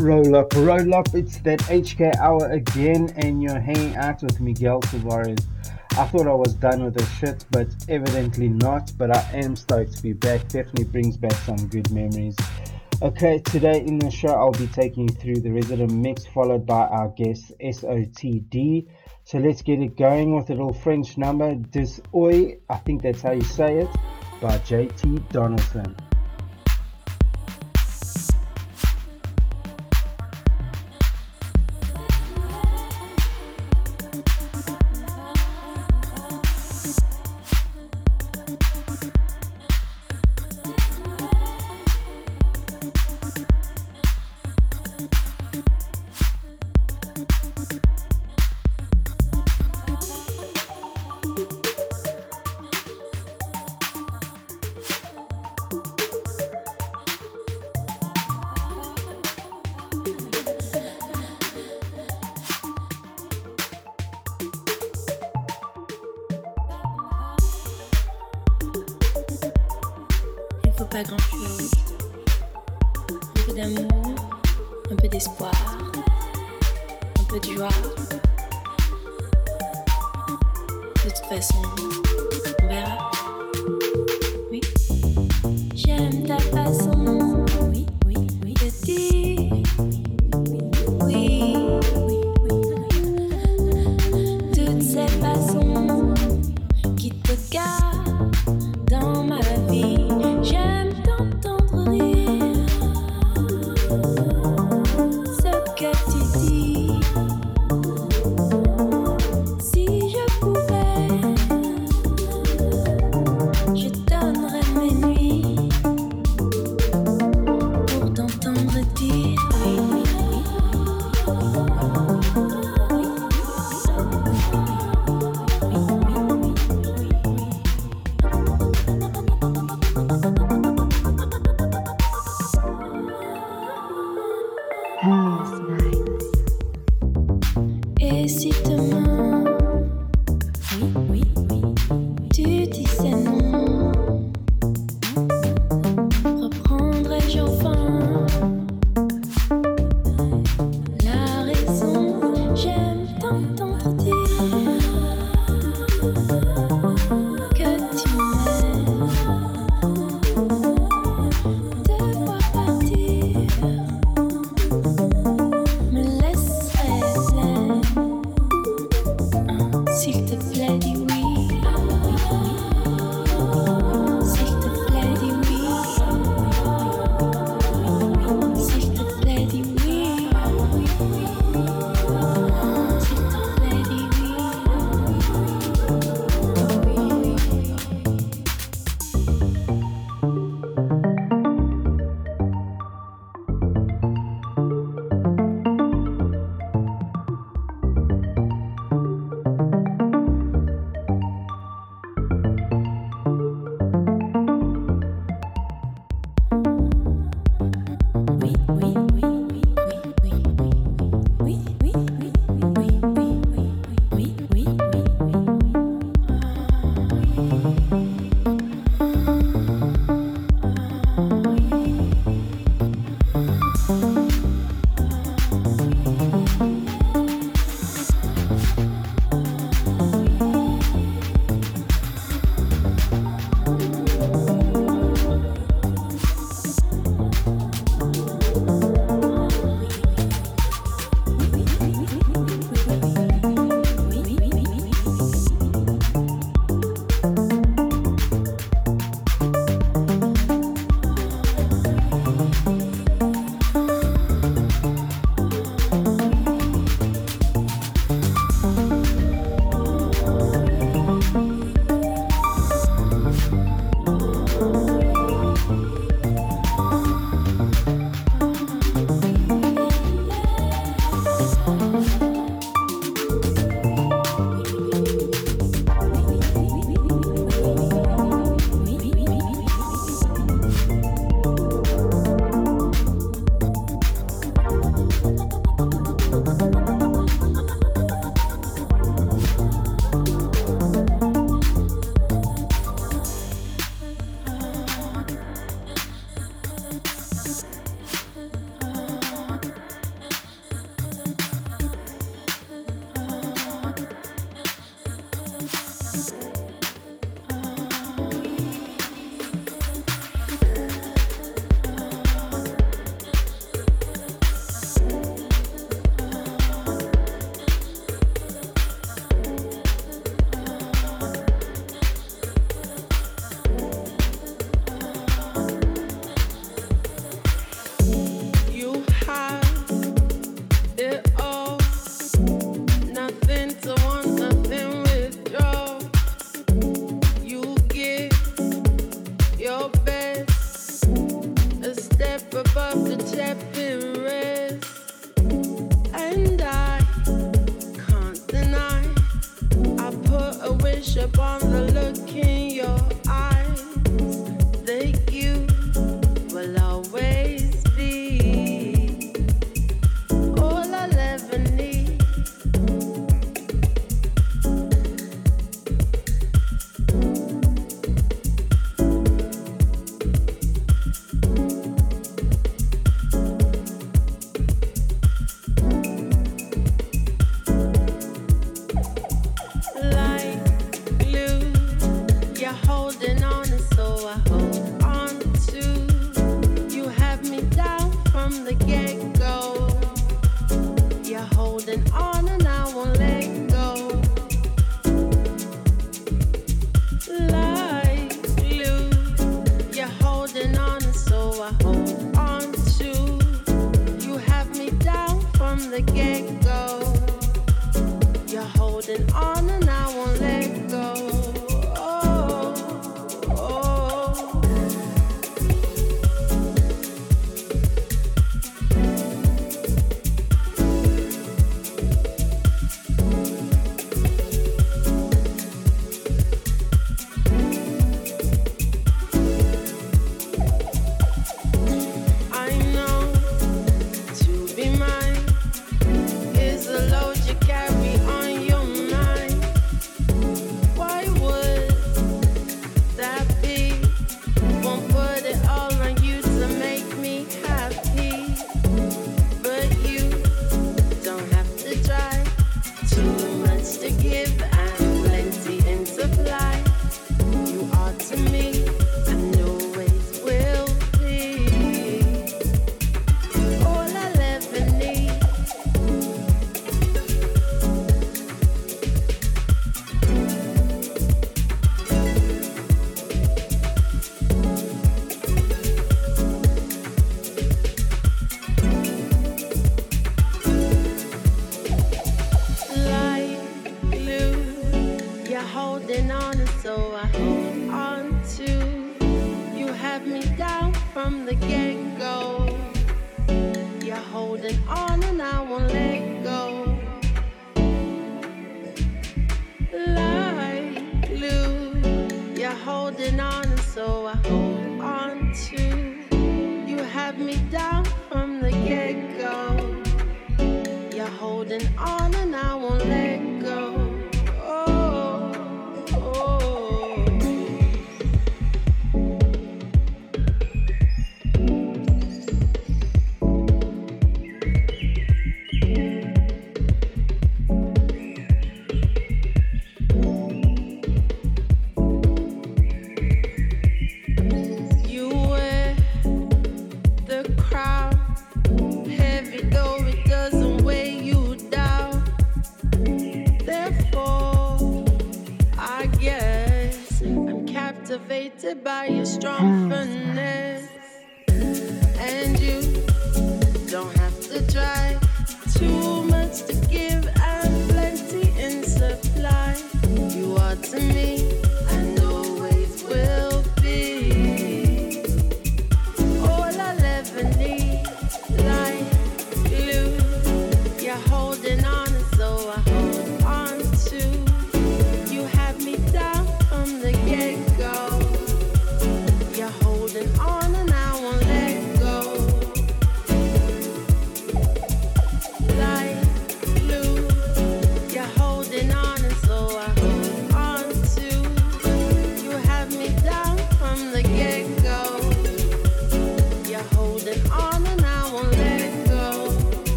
Roll up, roll up. It's that HK hour again, and you're hanging out with Miguel Tavares. I thought I was done with the shit, but evidently not. But I am stoked to be back. Definitely brings back some good memories. Okay, today in the show, I'll be taking you through the resident mix, followed by our guest SOTD. So let's get it going with a little French number, Dis Oi, I think that's how you say it, by JT Donaldson.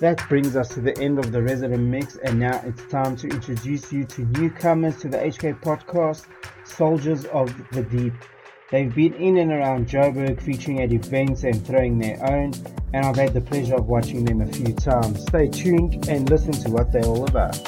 That brings us to the end of the resident mix, and now it's time to introduce you to newcomers to the HK podcast, Soldiers of the Deep. They've been in and around Joburg featuring at events and throwing their own, and I've had the pleasure of watching them a few times. Stay tuned and listen to what they're all about.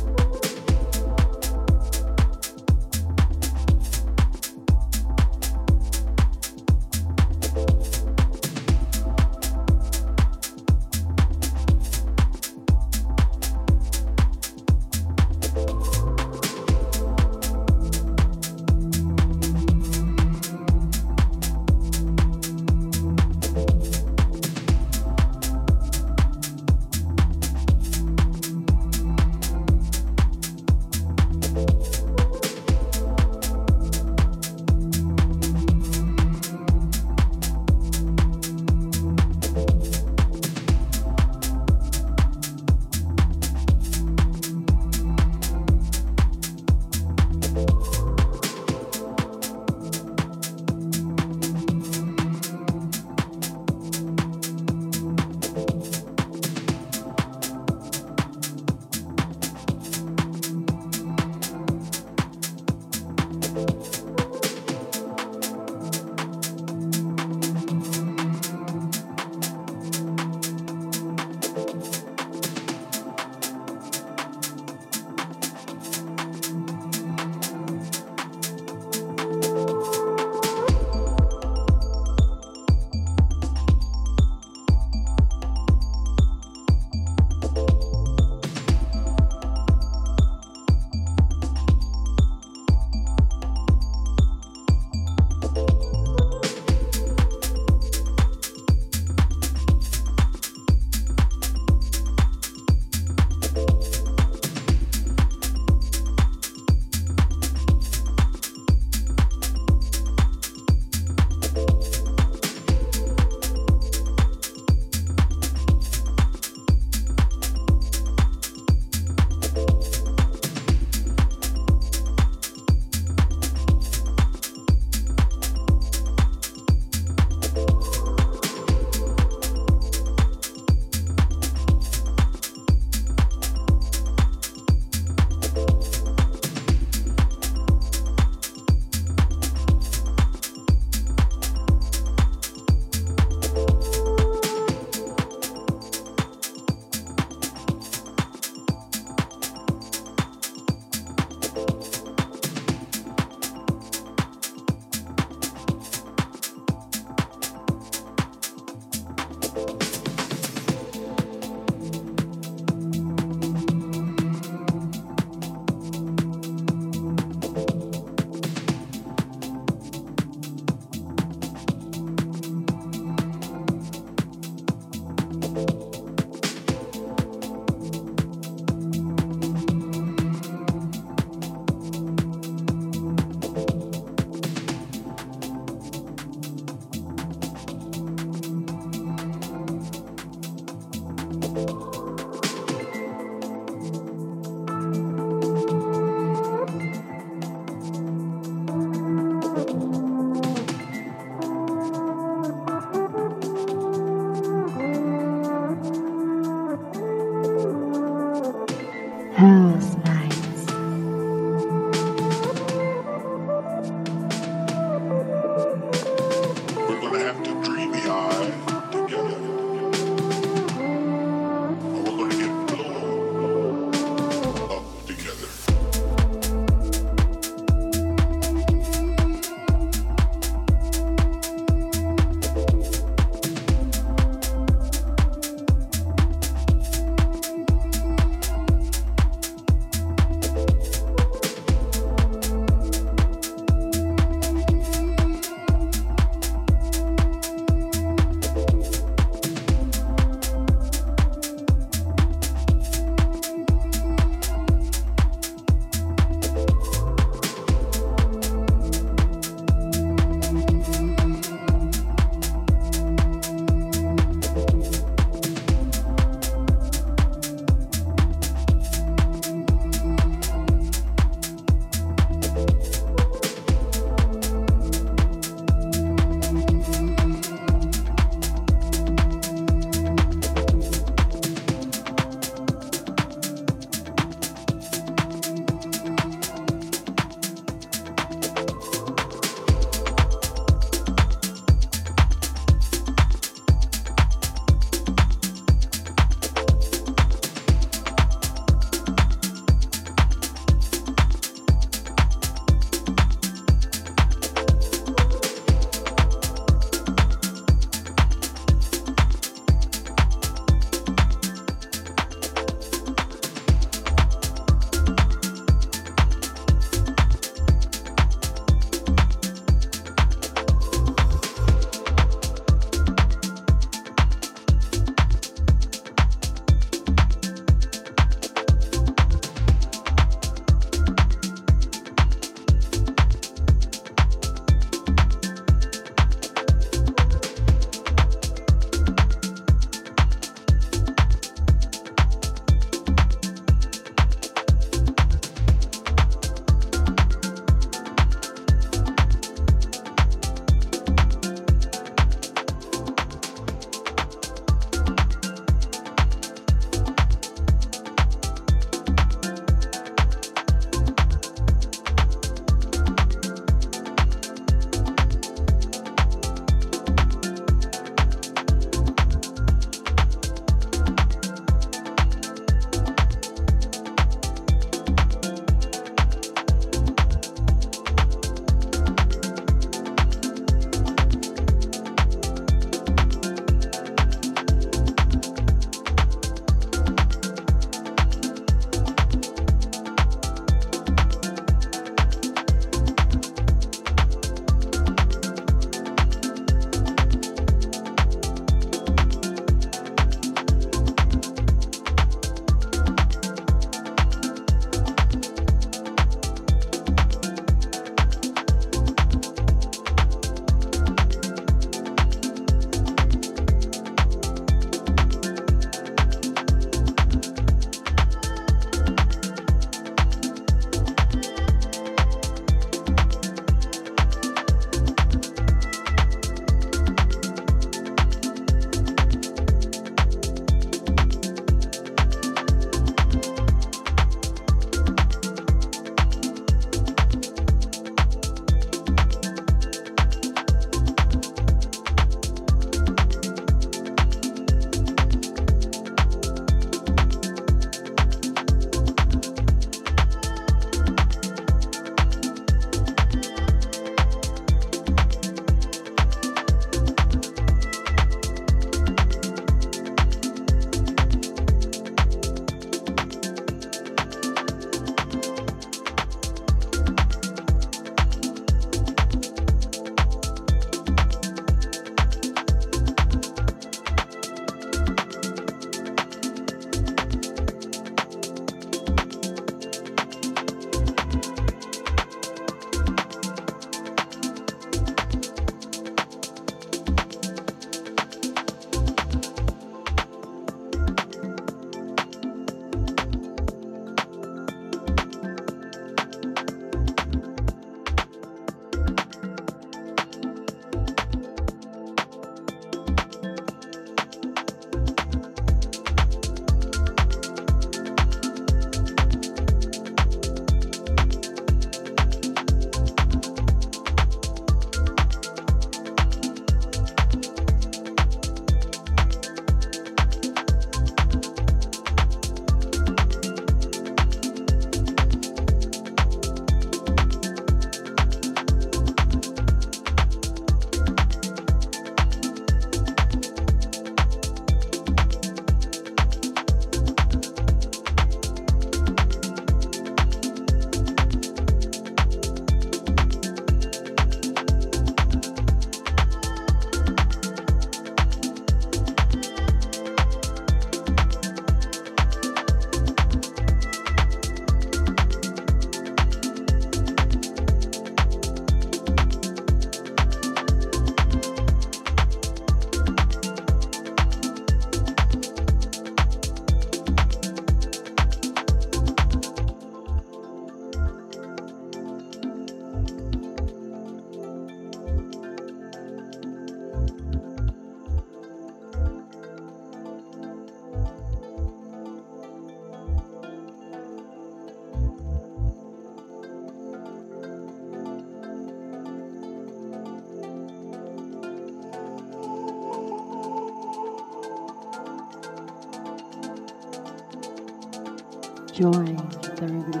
Join the revolution.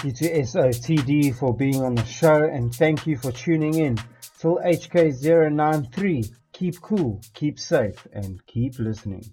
Thank you to SOTD for being on the show and thank you for tuning in. Till HK093, keep cool, keep safe, and keep listening.